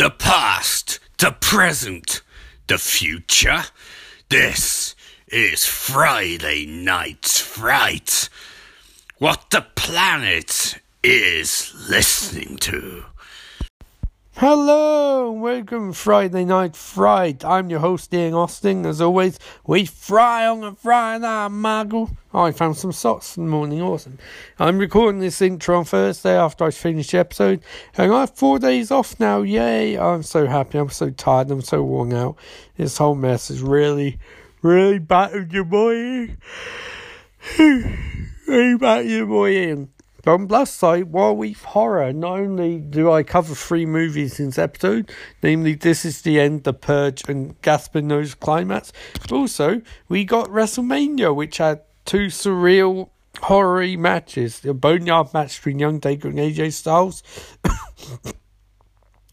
The past, the present, the future. This is Friday Night's Fright. What the planet is listening to. Hello, welcome Friday Night Fright. I'm your host Ian Austin. As always, we fry on a Friday, Margot. Oh, I found some socks in the morning, awesome. I'm recording this intro on Thursday after I finished the episode, and I have four days off now, yay! I'm so happy, I'm so tired, I'm so worn out. This whole mess has really, really battered your boy. really battered your boy. But on plus side, while we've horror, not only do I cover three movies in this episode, namely This Is the End, The Purge, and Gaspar Noé's Climax, but also we got WrestleMania, which had two surreal horror matches. The Boneyard match between Young Taker and AJ Styles.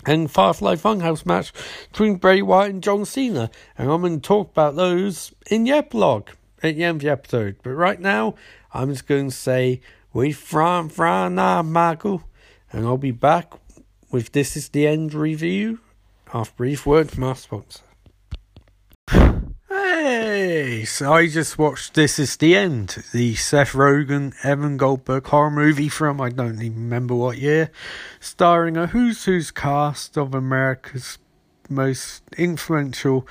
and Firefly Funhouse match between Bray Wyatt and John Cena. And I'm going to talk about those in the epilogue at the end of the episode. But right now, I'm just going to say we from now, Michael, and I'll be back with This Is the End review after brief word from our sponsor. Hey, so I just watched This Is the End, the Seth Rogen, Evan Goldberg horror movie from I don't even remember what year, starring a who's who's cast of America's most influential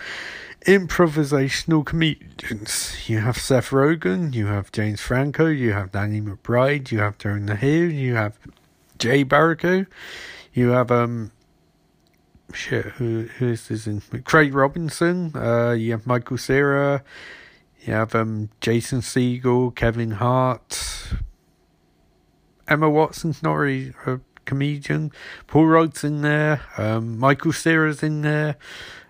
improvisational comedians. You have Seth Rogen, you have James Franco, you have Danny McBride, you have Jonah Hill, you have Jay Baruchel, you have um shit who who is this in? Craig Robinson, uh you have Michael Cera, you have um Jason Segel, Kevin Hart, Emma Watson's not really a comedian, Paul Rudd's in there, um Michael Cera's in there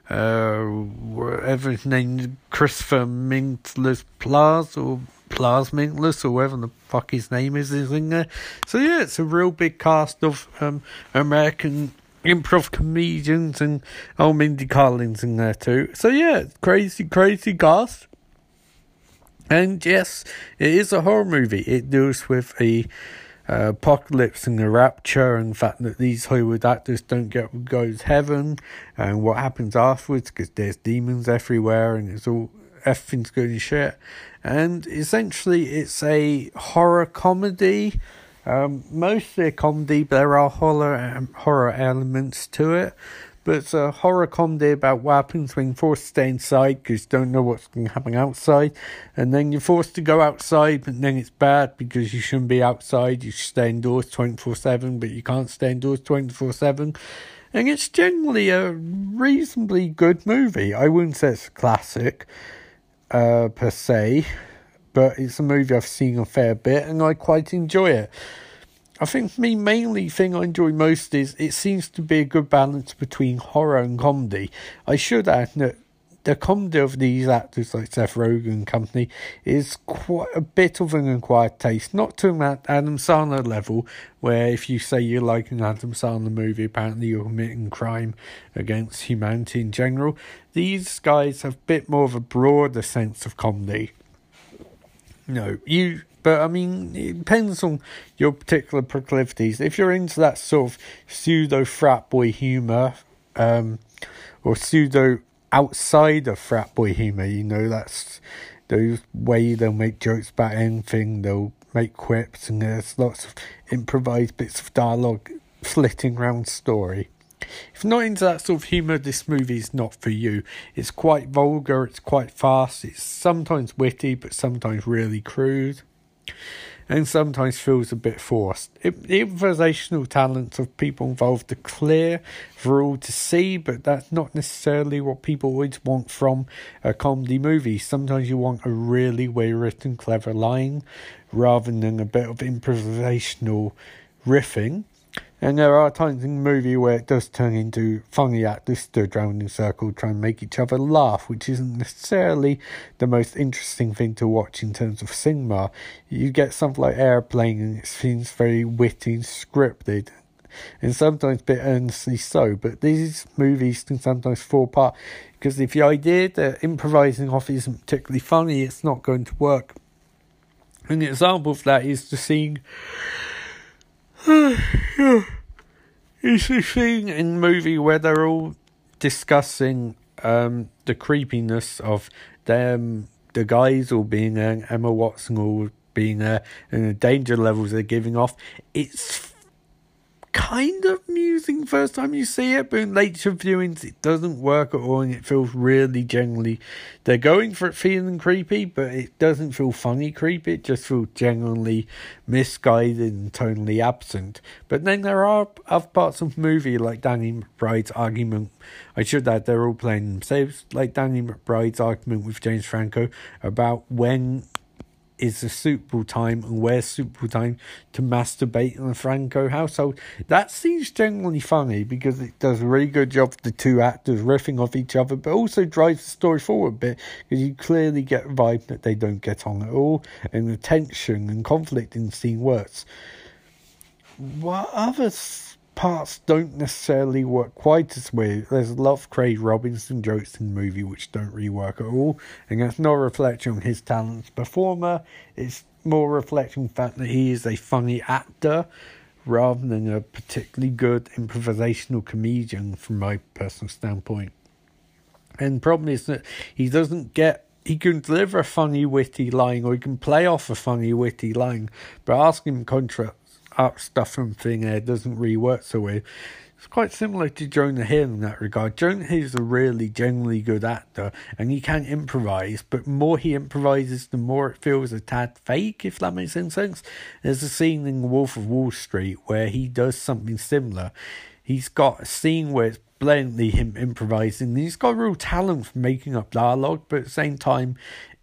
uh, name, Christopher Mintles Plaz or Plaz Mintless or whatever the fuck his name is, is in there. So yeah, it's a real big cast of um, American improv comedians and oh, Mindy Kaling's in there too. So yeah, crazy, crazy cast. And yes, it is a horror movie. It deals with a uh, apocalypse and the rapture and the fact that these Hollywood actors don't get go to heaven and what happens afterwards because there's demons everywhere and it's all everything's going to shit. And essentially, it's a horror comedy. Um, mostly a comedy, but there are horror um, horror elements to it. But it's a horror comedy about what happens when you're forced to stay inside because you don't know what's going to happen outside. And then you're forced to go outside, but then it's bad because you shouldn't be outside. You should stay indoors 24 7, but you can't stay indoors 24 7. And it's generally a reasonably good movie. I wouldn't say it's a classic uh, per se, but it's a movie I've seen a fair bit and I quite enjoy it. I think me mainly thing I enjoy most is it seems to be a good balance between horror and comedy. I should add that the comedy of these actors like Seth Rogen and company is quite a bit of an acquired taste. Not to that Adam Sandler level, where if you say you like an Adam Sandler movie, apparently you're committing crime against humanity in general. These guys have a bit more of a broader sense of comedy. No, you but I mean, it depends on your particular proclivities. If you're into that sort of pseudo frat boy humour, um, or pseudo outside of frat boy humour, you know, that's the way they'll make jokes about anything, they'll make quips, and there's lots of improvised bits of dialogue flitting around story. If not into that sort of humour, this movie is not for you. It's quite vulgar, it's quite fast, it's sometimes witty, but sometimes really crude and sometimes feels a bit forced. It, the improvisational talents of people involved are clear for all to see, but that's not necessarily what people always want from a comedy movie. Sometimes you want a really well written, clever line rather than a bit of improvisational riffing. And there are times in the movie where it does turn into funny actors stood around in a circle trying to make each other laugh, which isn't necessarily the most interesting thing to watch in terms of cinema. You get something like Airplane and it seems very witty and scripted, and sometimes a bit earnestly so, but these movies can sometimes fall apart because if the idea that improvising off isn't particularly funny, it's not going to work. An example of that is the scene It's a scene in the movie where they're all discussing um, the creepiness of them, the guys all being there, Emma Watson all being there, and the danger levels they're giving off. It's kind of amusing first time you see it, but in later viewings it doesn't work at all and it feels really generally they're going for it feeling creepy, but it doesn't feel funny creepy, it just feels genuinely misguided and tonally absent. But then there are other parts of the movie like Danny McBride's argument. I should add they're all playing themselves, like Danny McBride's argument with James Franco about when is the suitable time and where's suitable time to masturbate in the Franco household. That seems genuinely funny because it does a really good job of the two actors riffing off each other, but also drives the story forward a bit because you clearly get a vibe that they don't get on at all, and the tension and conflict in the scene works. What other parts don't necessarily work quite as well. There's a lot of Craig Robinson jokes in the movie which don't really work at all, and that's not a reflection on his talent as performer. It's more reflecting the fact that he is a funny actor rather than a particularly good improvisational comedian from my personal standpoint. And the problem is that he doesn't get he can deliver a funny, witty line, or he can play off a funny, witty line, but ask him contra up stuff from Thin Air doesn't really work so well. It's quite similar to Jonah Hill in that regard. Jonah Hill is a really genuinely good actor and he can improvise, but more he improvises, the more it feels a tad fake, if that makes any sense. There's a scene in Wolf of Wall Street where he does something similar. He's got a scene where it's blatantly him improvising. He's got real talent for making up dialogue, but at the same time,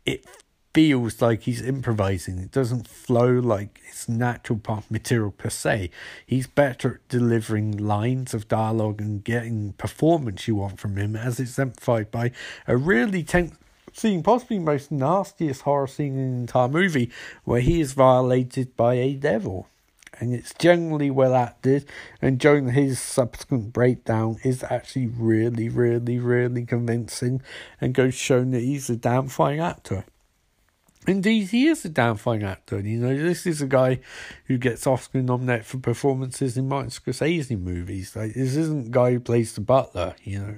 it feels like he's improvising. It doesn't flow like it's natural part material per se. He's better at delivering lines of dialogue and getting performance you want from him, as exemplified by a really tense scene, possibly most nastiest horror scene in the entire movie, where he is violated by a devil. And it's generally well acted, and during his subsequent breakdown is actually really, really, really convincing and goes showing that he's a damn fine actor. Indeed, he is a damn fine actor. You know, this is a guy who gets Oscar nominated for performances in Martin Scorsese movies. Like, this isn't a guy who plays the butler, you know.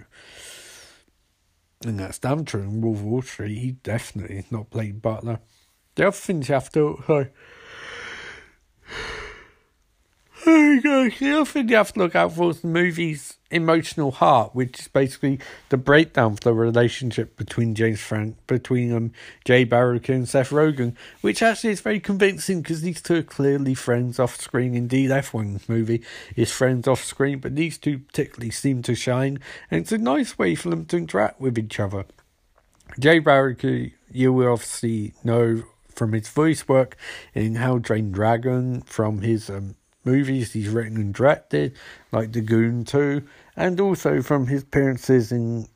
And that's damn true. In Wolf of Wall Street, he definitely is not played butler. The other things you have to. Like, oh gosh, the other thing you have to look out for the movie's emotional heart, which is basically the breakdown of the relationship between James Frank, between um Jay Baruchel and Seth Rogen, which actually is very convincing because these two are clearly friends off screen. Indeed, F1 movie is friends off screen, but these two particularly seem to shine, and it's a nice way for them to interact with each other. Jay Baruchel, you will obviously know from his voice work in How Train Dragon, from his um, movies he's written and directed, like The Goon 2, and also from his appearances in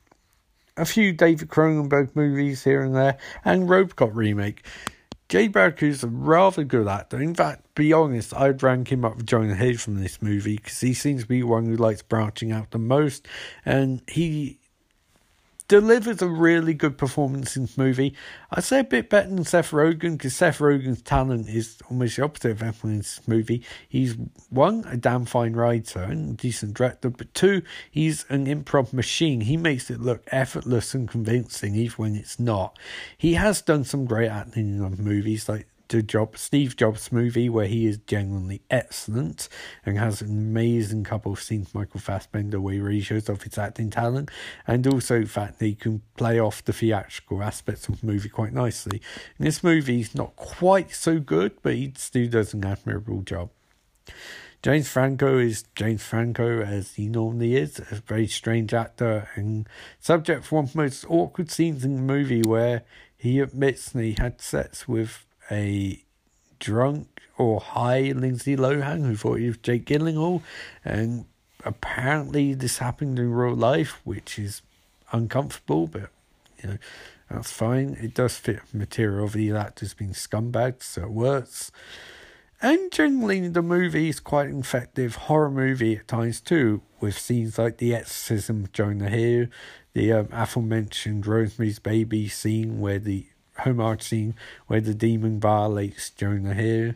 a few David Cronenberg movies here and there, and Robocop remake. Jay is a rather good actor. In fact, be honest, I'd rank him up with Jonah Hill from this movie because he seems to be one who likes branching out the most, and he delivers a really good performance in this movie. I'd say a bit better than Seth Rogen because Seth Rogen's talent is almost the opposite of everyone in this movie. He's one, a damn fine writer and decent director, but two, he's an improv machine. He makes it look effortless and convincing, even when it's not. He has done some great acting in movies like the Job Steve Jobs movie where he is genuinely excellent and has an amazing couple of scenes Michael Fassbender where he shows off his acting talent and also the fact that he can play off the theatrical aspects of the movie quite nicely. In this movie he's not quite so good but he still does an admirable job. James Franco is James Franco as he normally is, a very strange actor and subject for one of the most awkward scenes in the movie where he admits that he had sex with a drunk or high Lindsay Lohan who thought he was Jake Gyllenhaal, and apparently this happened in real life, which is uncomfortable, but you know that's fine. It does fit material of the actors being scumbags, so it works. And generally, the movie is quite an effective horror movie at times too, with scenes like the exorcism of Jonah Hill, the um, aforementioned Rosemary's Baby scene where the homage scene where the demon bar violates Jonah Hill,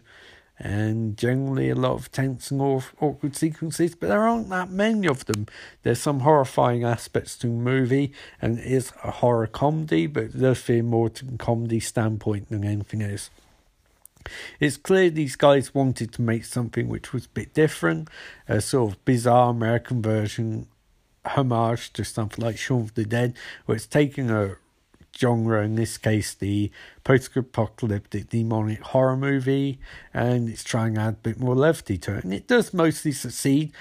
and generally a lot of tense and awkward sequences, but there aren't that many of them. There's some horrifying aspects to the movie, and it is a horror comedy, but it does feel more to a comedy standpoint than anything else. It's clear these guys wanted to make something which was a bit different, a sort of bizarre American version homage to something like Shaun of the Dead, where it's taking a genre, in this case the post-apocalyptic demonic horror movie, and it's trying to add a bit more levity to it. And it does mostly succeed,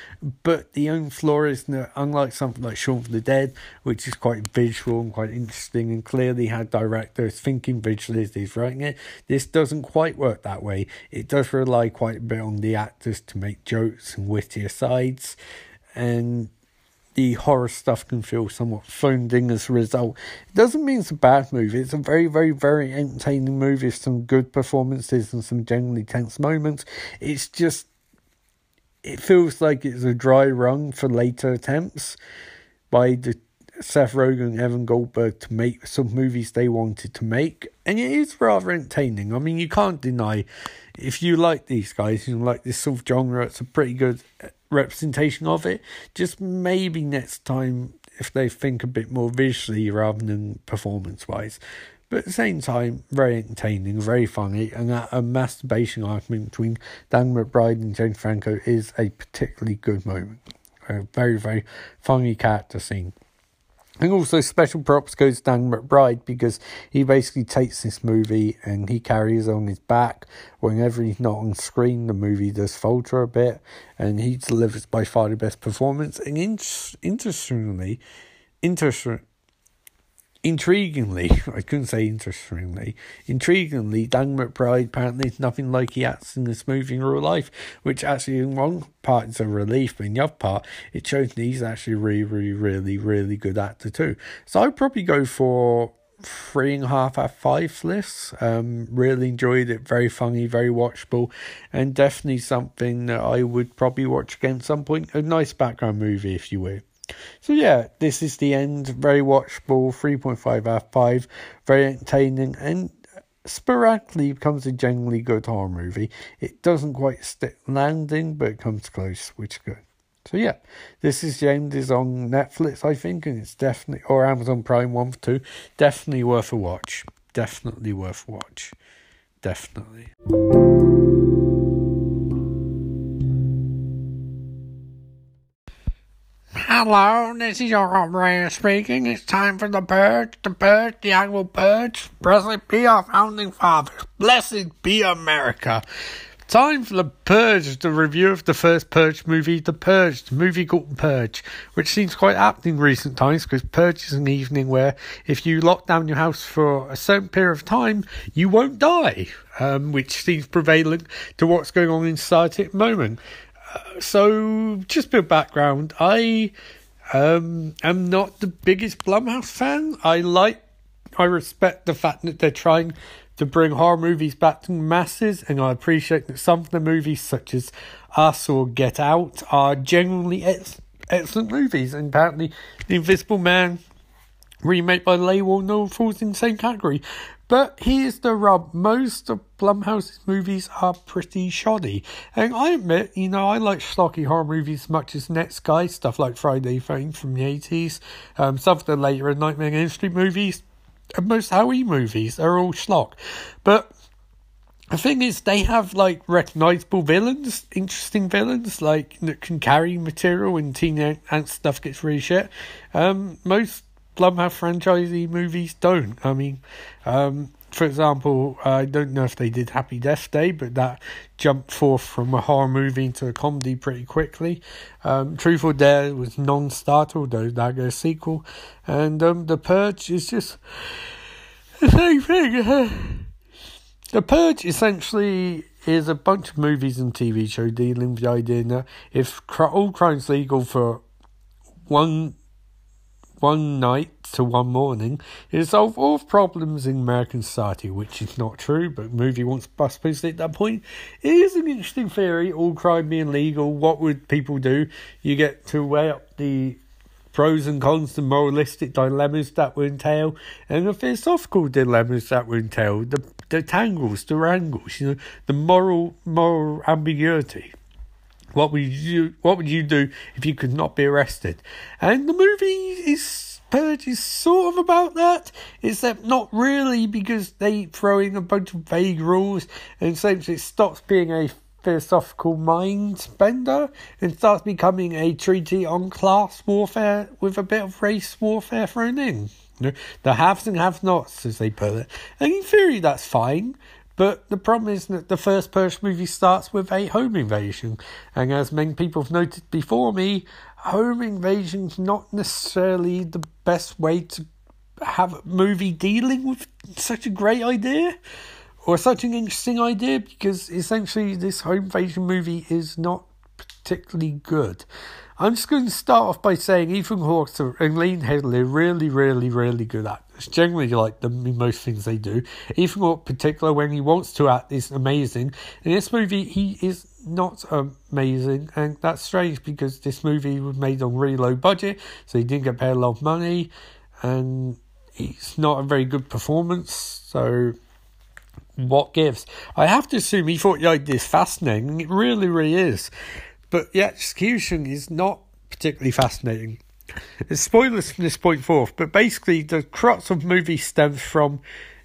but the only flaw is that unlike something like Shaun of the Dead, which is quite visual and quite interesting and clearly had directors thinking visually as he's writing it, this doesn't quite work that way. It does rely quite a bit on the actors to make jokes and witty asides, and the horror stuff can feel somewhat phoned in as a result. It doesn't mean it's a bad movie. It's a very, very, very entertaining movie some good performances and some genuinely tense moments. It's just, it feels like it's a dry run for later attempts by the Seth Rogen and Evan Goldberg to make some movies they wanted to make. And it is rather entertaining. I mean, you can't deny if you like these guys, you like this sort of genre, it's a pretty good uh, representation of it. Just maybe next time if they think a bit more visually rather than performance wise. But at the same time, very entertaining, very funny, and that a masturbation argument between Dan McBride and James Franco is a particularly good moment. A very, very funny character scene. And also, special props goes to Dan McBride because he basically takes this movie and he carries on his back. Whenever he's not on screen, the movie does falter a bit, and he delivers by far the best performance. And in- interestingly, interesting Intriguingly, I couldn't say interestingly, intriguingly, Dan McBride apparently is nothing like he acts in this movie in real life, which actually in one part is a relief, but in the other part, it shows that he's actually really, really, really, really good actor too. So I'd probably go for three and a half out of five lists. Um, really enjoyed it, very funny, very watchable, and definitely something that I would probably watch again at some point. A nice background movie, if you will. So yeah, this is the end. Very watchable, 3.5 out of 5. Very entertaining and sporadically becomes a genuinely good horror movie. It doesn't quite stick landing, but it comes close, which is good. So yeah, this is end is on Netflix, I think, and it's definitely or Amazon Prime one for two. Definitely worth a watch. Definitely worth a watch. Definitely. Hello, this is your operator speaking. It's time for the purge, the purge, the annual purge. Blessed be our founding fathers. Blessed be America. Time for the Purge, the review of the first Purge movie, The Purge, the movie called Purge, which seems quite apt in recent times because Purge is an evening where if you lock down your house for a certain period of time, you won't die, um, which seems prevalent to what's going on in society at the moment so just a bit of background. I um, am not the biggest Blumhouse fan. I like, I respect the fact that they're trying to bring horror movies back to masses, and I appreciate that some of the movies, such as Us or Get Out, are genuinely ex- excellent movies. And apparently, The Invisible Man remake by Leigh Whannell falls in the same category. But here's the rub most of Blumhouse's movies are pretty shoddy. And I admit, you know, I like schlocky horror movies as much as Next Guy, stuff like Friday Fame from the 80s, um, some of the later Nightmare on Elm Street movies, and most Halloween movies are all schlock. But the thing is, they have like recognizable villains, interesting villains, like that can carry material when teen and stuff gets really shit. Um, most Blumhouse franchisee movies don't. I mean, um, for example, I don't know if they did Happy Death Day, but that jumped forth from a horror movie into a comedy pretty quickly. Um, Truth or Dare was non-starter, although that got a sequel, and um, The Purge is just the same thing. the Purge essentially is a bunch of movies and TV show dealing with the idea that if all crimes legal for one one night to one morning is solve all problems in American society, which is not true, but movie wants to suppose at that point. It is an interesting theory, all crime being legal, what would people do? You get to weigh up the pros and cons, the moralistic dilemmas that would entail, and the philosophical dilemmas that would entail. The the tangles, the wrangles, you know, the moral moral ambiguity. What would you What would you do if you could not be arrested? And the movie is Purge is sort of about that, except not really because they throw in a bunch of vague rules and essentially it stops being a philosophical mind bender and starts becoming a treaty on class warfare with a bit of race warfare thrown in. The haves and have nots, as they put it. And in theory, that's fine. But the problem is that the first Purge movie starts with a home invasion. And as many people have noted before me, home invasion's not necessarily the best way to have a movie dealing with such a great idea or such an interesting idea because essentially this home invasion movie is not particularly good. I'm just going to start off by saying Ethan Hawke and Lena Headey are really, really, really good actors. Generally, like them in most things they do. Ethan Hawke, particular when he wants to act, is amazing. In this movie, he is not amazing, and that's strange because this movie was made on really low budget, so he didn't get paid a lot of money, and it's not a very good performance. So what gives? I have to assume he thought the idea is fascinating. It really, really is. But the execution is not particularly fascinating. There's spoilers from this point forth, but basically the crux of the movie stems from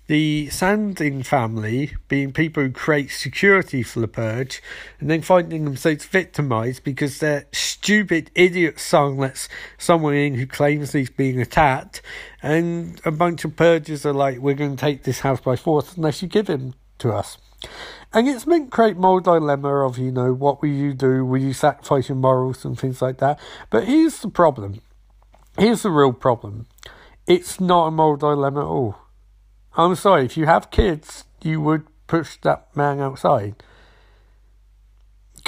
the Sandin family being people who create security for the purge and then finding themselves victimized because their stupid idiot son lets someone in who claims he's being attacked and a bunch of purgers are like we're going to take this house by force unless you give him to us and it's meant create moral dilemma of you know what will you do? Will you sacrifice your morals and things like that? But here's the problem. Here's the real problem. It's not a moral dilemma at all. I'm sorry, if you have kids, you would push that man outside.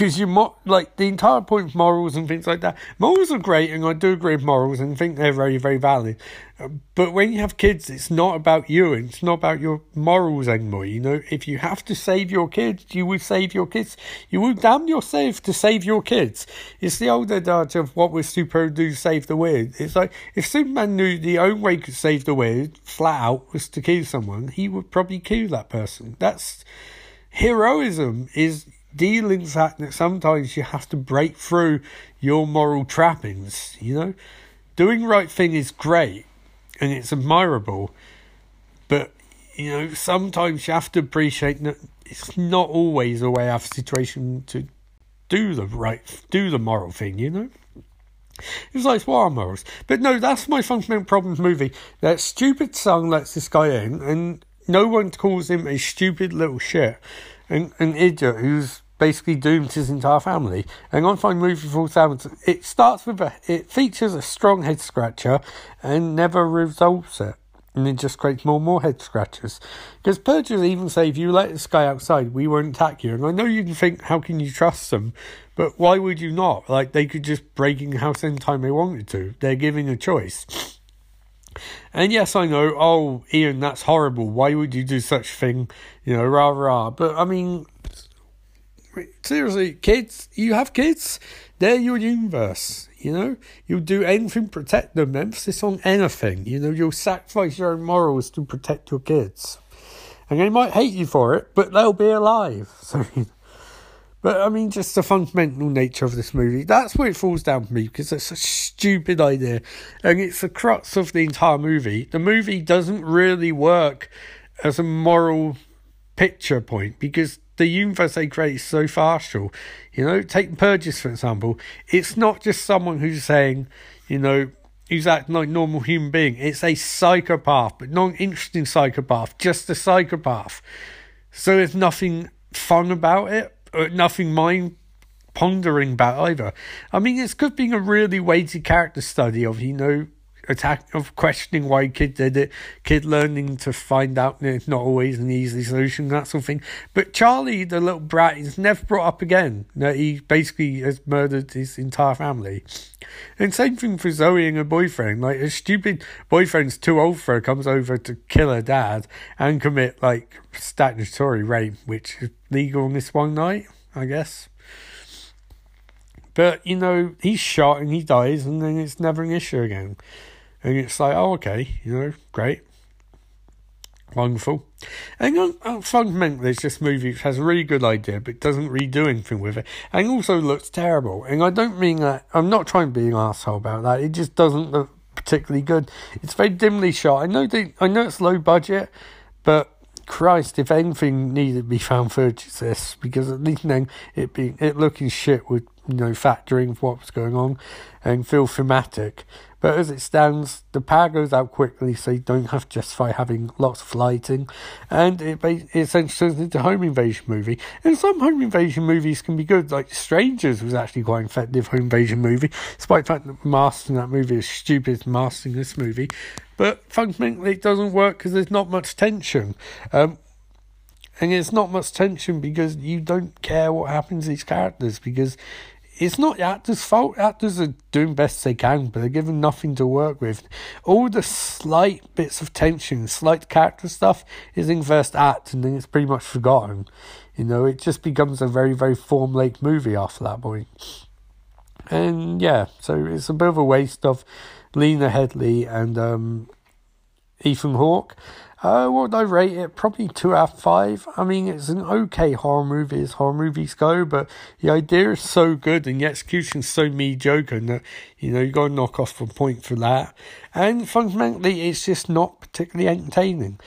Because you mo- like the entire point of morals and things like that. Morals are great, and I do agree with morals and think they're very, very valid. Uh, but when you have kids, it's not about you, and it's not about your morals anymore. You know, if you have to save your kids, you will save your kids. You will damn yourself to save your kids. It's the old adage of what would Superman do save the world. It's like if Superman knew the only way to save the world, flat out, was to kill someone, he would probably kill that person. That's heroism. Is dealing with that that sometimes you have to break through your moral trappings, you know? Doing right thing is great and it's admirable, but you know, sometimes you have to appreciate that it's not always a way out of situation to do the right do the moral thing, you know? It's like are morals? But no, that's my fundamental problem movie. That stupid son lets this guy in and no one calls him a stupid little shit an, an idiot who's basically doomed his entire family. And I find movie falls down. It starts with a, it features a strong head scratcher and never resolves it. And it just creates more and more head scratches. Because purgers even say, if you let this guy outside, we won't attack you. And I know you can think, how can you trust them? But why would you not? Like, they could just break in the house anytime they wanted to. They're giving a choice. And yes, I know, oh, Ian, that's horrible. Why would you do such thing? You know, rah, rah. But, I mean, seriously, kids, you have kids, they're your universe. You know, you'll do anything to protect them. Emphasis on anything. You know, you'll sacrifice your own morals to protect your kids, and they might hate you for it, but they'll be alive. So, but I mean, just the fundamental nature of this movie. That's where it falls down for me because it's a stupid idea, and it's the crux of the entire movie. The movie doesn't really work as a moral picture point because the universe they create is so partial. You know, take Purges for example. It's not just someone who's saying, you know, who's acting like normal human being. It's a psychopath, but not an interesting psychopath, just a psychopath. So there's nothing fun about it, Uh, nothing mind pondering about either. I mean, it's good being a really weighty character study of, you know, attack of questioning why kid did it, kid learning to find out that it's not always an easy solution, that sort of thing. But Charlie, the little brat, is never brought up again. That he basically has murdered his entire family. And same thing for Zoe and her boyfriend. Like a stupid boyfriend's too old for her, comes over to kill her dad and commit like statutory rape, which is legal on this one night, I guess. But you know, he's shot and he dies, and then it's never an issue again. And it's like, oh, okay, you know, great. wonderful. And uh, fundamentally, it's just movie which has a really good idea, but doesn't really do anything with it, and also looks terrible. And I don't mean that, I'm not trying to be an asshole about that, it just doesn't look particularly good. It's very dimly shot. I know they, I know it's low budget, but Christ, if anything needed to be found footage, this because at least then it be it looking shit would you know factor in what was going on and feel thematic. But as it stands, the power goes out quickly, so you don't have to justify having lots of lighting, and it, it essentially turns into a home invasion movie. And some home invasion movies can be good, like Strangers was actually quite an effective home invasion movie, despite the fact that masking that movie is stupid as masking this movie. But fundamentally, it doesn't work because there's not much tension. Um, and it's not much tension because you don't care what happens to these characters because it's not actors' fault. Actors are doing best they can, but they're given nothing to work with. All the slight bits of tension, slight character stuff is in first act, and then it's pretty much forgotten. You know, it just becomes a very, very formulaic movie after that point. And yeah, so it's a bit of a waste of Lena Headey and um, Ethan Hawke. Uh, what would I rate it? Probably two out of five. I mean, it's an okay horror movie as horror movies go, but the idea is so good and the execution's so mediocre that, you know, you got to knock off a point for that. And fundamentally, it's just not particularly entertaining.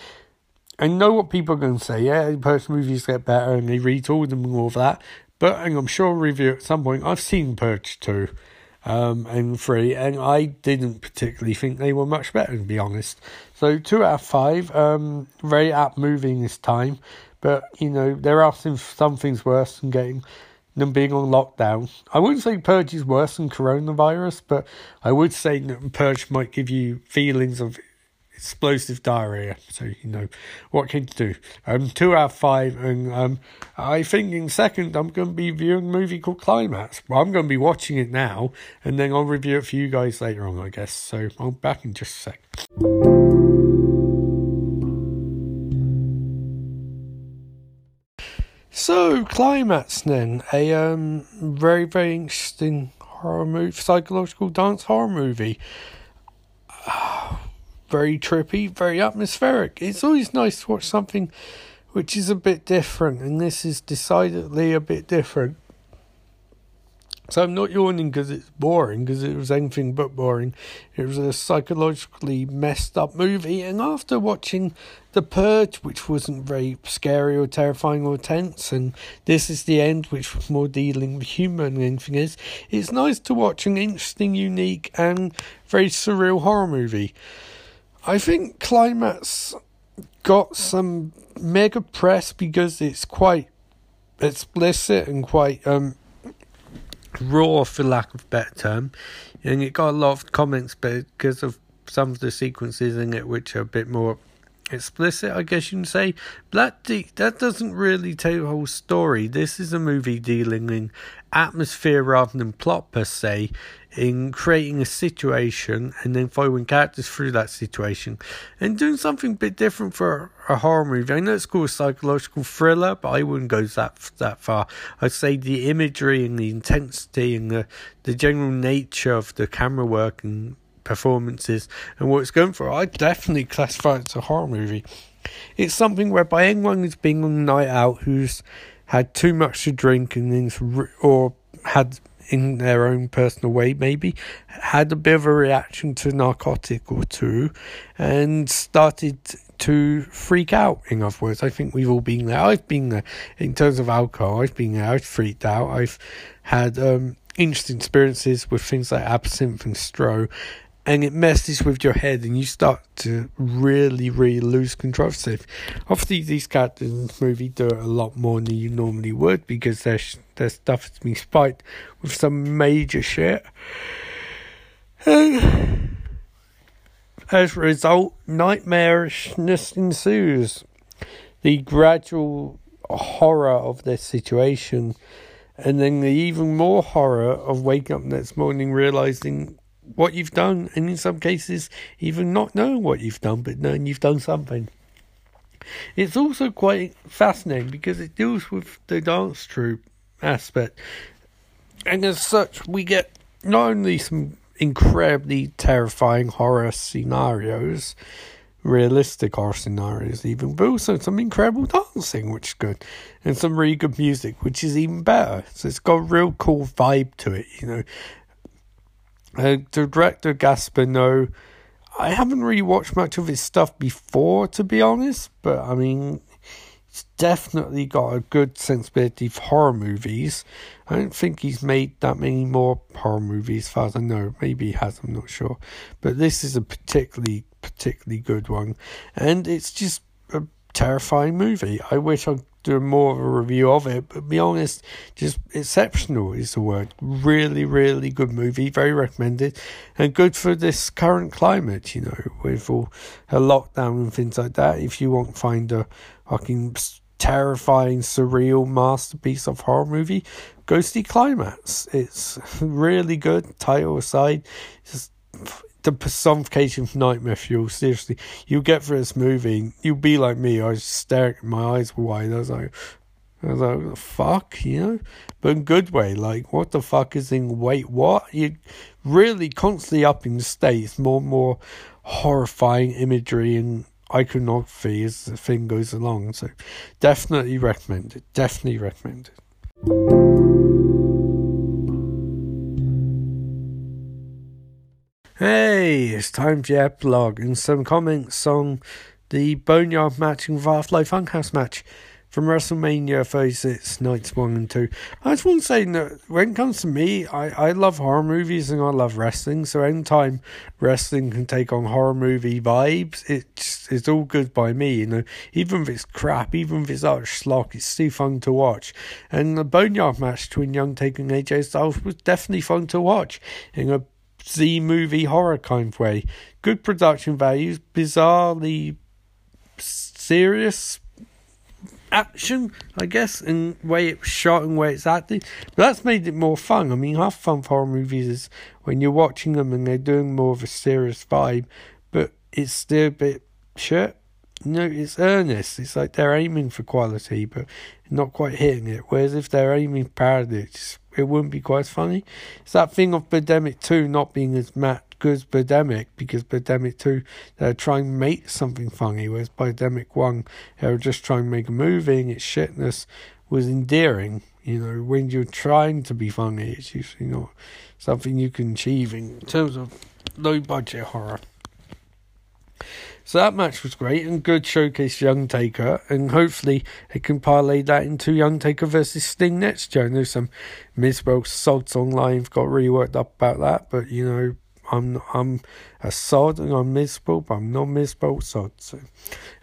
I know what people are going to say. Yeah, Purge movies get better and they retool them and all of that. But I'm sure I'll review at some point. I've seen Purge 2 um, and 3, and I didn't particularly think they were much better, to be honest. So two out of five. Um, very apt moving this time, but you know there are some some things worse than getting them being on lockdown. I wouldn't say purge is worse than coronavirus, but I would say that purge might give you feelings of explosive diarrhea. So you know what you do. Um, two out of five, and um, I think in second I'm going to be viewing a movie called Climax. Well, I'm going to be watching it now, and then I'll review it for you guys later on, I guess. So I'll be back in just a sec. So, Climax then, a um, very, very interesting horror movie, psychological dance horror movie. Uh, very trippy, very atmospheric. It's always nice to watch something which is a bit different, and this is decidedly a bit different. So I'm not yawning because it's boring, because it was anything but boring. It was a psychologically messed up movie, and after watching The Purge, which wasn't very scary or terrifying or tense, and This Is the End, which was more dealing with humour than anything else, it's nice to watch an interesting, unique, and very surreal horror movie. I think Climax got some mega press because it's quite explicit and quite um raw, for lack of a better term, and it got a lot of comments because of some of the sequences in it which are a bit more explicit, I guess you can say. But that, that doesn't really tell the whole story. This is a movie dealing in atmosphere rather than plot per se, in creating a situation and then following characters through that situation and doing something a bit different for a horror movie. I know it's called a psychological thriller, but I wouldn't go that that far. I'd say the imagery and the intensity and the the general nature of the camera work and performances and what it's going for, I definitely classify it as a horror movie. It's something whereby anyone who's been on a night out who's had too much to drink and things, or had in their own personal way, maybe had a bit of a reaction to narcotic or two and started to freak out. In other words, I think we've all been there. I've been there in terms of alcohol. I've been there. I've freaked out. I've had um, interesting experiences with things like absinthe and stro, and it messes with your head and you start to really, really lose control. of So, obviously, these characters in this movie do it a lot more than you normally would because their, their stuff has been spiked with some major shit. And as a result, nightmarishness ensues. The gradual horror of this situation, and then the even more horror of waking up next morning realizing what you've done, and in some cases, even not knowing what you've done, but knowing you've done something. It's also quite fascinating because it deals with the dance troupe aspect, and as such, we get not only some incredibly terrifying horror scenarios, realistic horror scenarios even, but also some incredible dancing, which is good, and some really good music, which is even better. So it's got a real cool vibe to it, you know. Uh, the director Gaspar Noé, I haven't really watched much of his stuff before, to be honest, but I mean, he's definitely got a good sensibility for horror movies. I don't think he's made that many more horror movies, as far as I know. Maybe he has, I'm not sure. But this is a particularly, particularly good one. And it's just a terrifying movie. I wish I'd do more of a review of it, but be honest, just exceptional is the word. Really, really good movie, very recommended, and good for this current climate, you know, with all a lockdown and things like that. If you want to find a fucking terrifying, surreal masterpiece of horror movie, Ghostly Climax. It's really good, title aside. Just the personification of nightmare fuel. Seriously, you get through this movie, you'll be like me. I was staring, my eyes were wide. I was like, I was like, fuck, you know, but in good way. Like, what the fuck is in? Wait, what? You really constantly up in the states. More and more horrifying imagery and iconography as the thing goes along. So, definitely recommended. Definitely recommended. It's time for the epilogue and some comments on the Boneyard match and Firefly Funhouse match from WrestleMania 36, nights 1 and 2. I just want to say that when it comes to me, I, I love horror movies and I love wrestling, so anytime wrestling can take on horror movie vibes, it's, it's all good by me, you know. Even if it's crap, even if it's utter schlock, it's still fun to watch. And the Boneyard match between Young Taker and AJ Styles was definitely fun to watch in a Z movie horror kind of way. Good production values, bizarrely serious action, I guess, in way it's shot and way it's acted. But that's made it more fun. I mean, half fun horror movies is when you're watching them and they're doing more of a serious vibe, but it's still a bit shit. Know, it's earnest. It's like they're aiming for quality, but not quite hitting it. Whereas if they're aiming parody, it's it wouldn't be quite as funny. It's that thing of Pandemic 2 not being as mad good as Pandemic because Pandemic 2 they're trying to make something funny, whereas Pandemic 1 they were just trying to make a movie and its shitness was endearing. You know, when you're trying to be funny, it's usually not something you can achieve in terms of low budget horror. So that match was great and good showcase Young Taker, and hopefully it can parlay that into Young Taker versus Sting next year. I know some misspelled sods online got really worked up about that, but you know, I'm I'm a sod and I'm misspelled, but I'm not misspelled sod. So.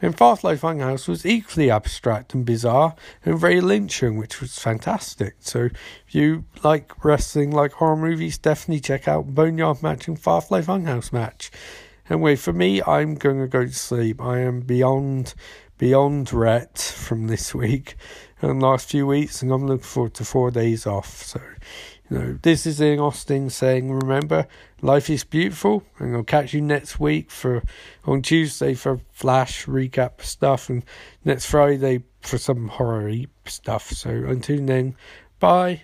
And Firefly House was equally abstract and bizarre and very Lynchian, which was fantastic. So if you like wrestling like horror movies, definitely check out Boneyard Match and Firefly House Match. Anyway, for me, I'm going to go to sleep. I am beyond, beyond ret from this week and last few weeks, and I'm looking forward to four days off. So, you know, this is Ian Austin saying, remember, life is beautiful, and I'll catch you next week for on Tuesday for Flash recap stuff, and next Friday for some horror stuff. So until then, bye.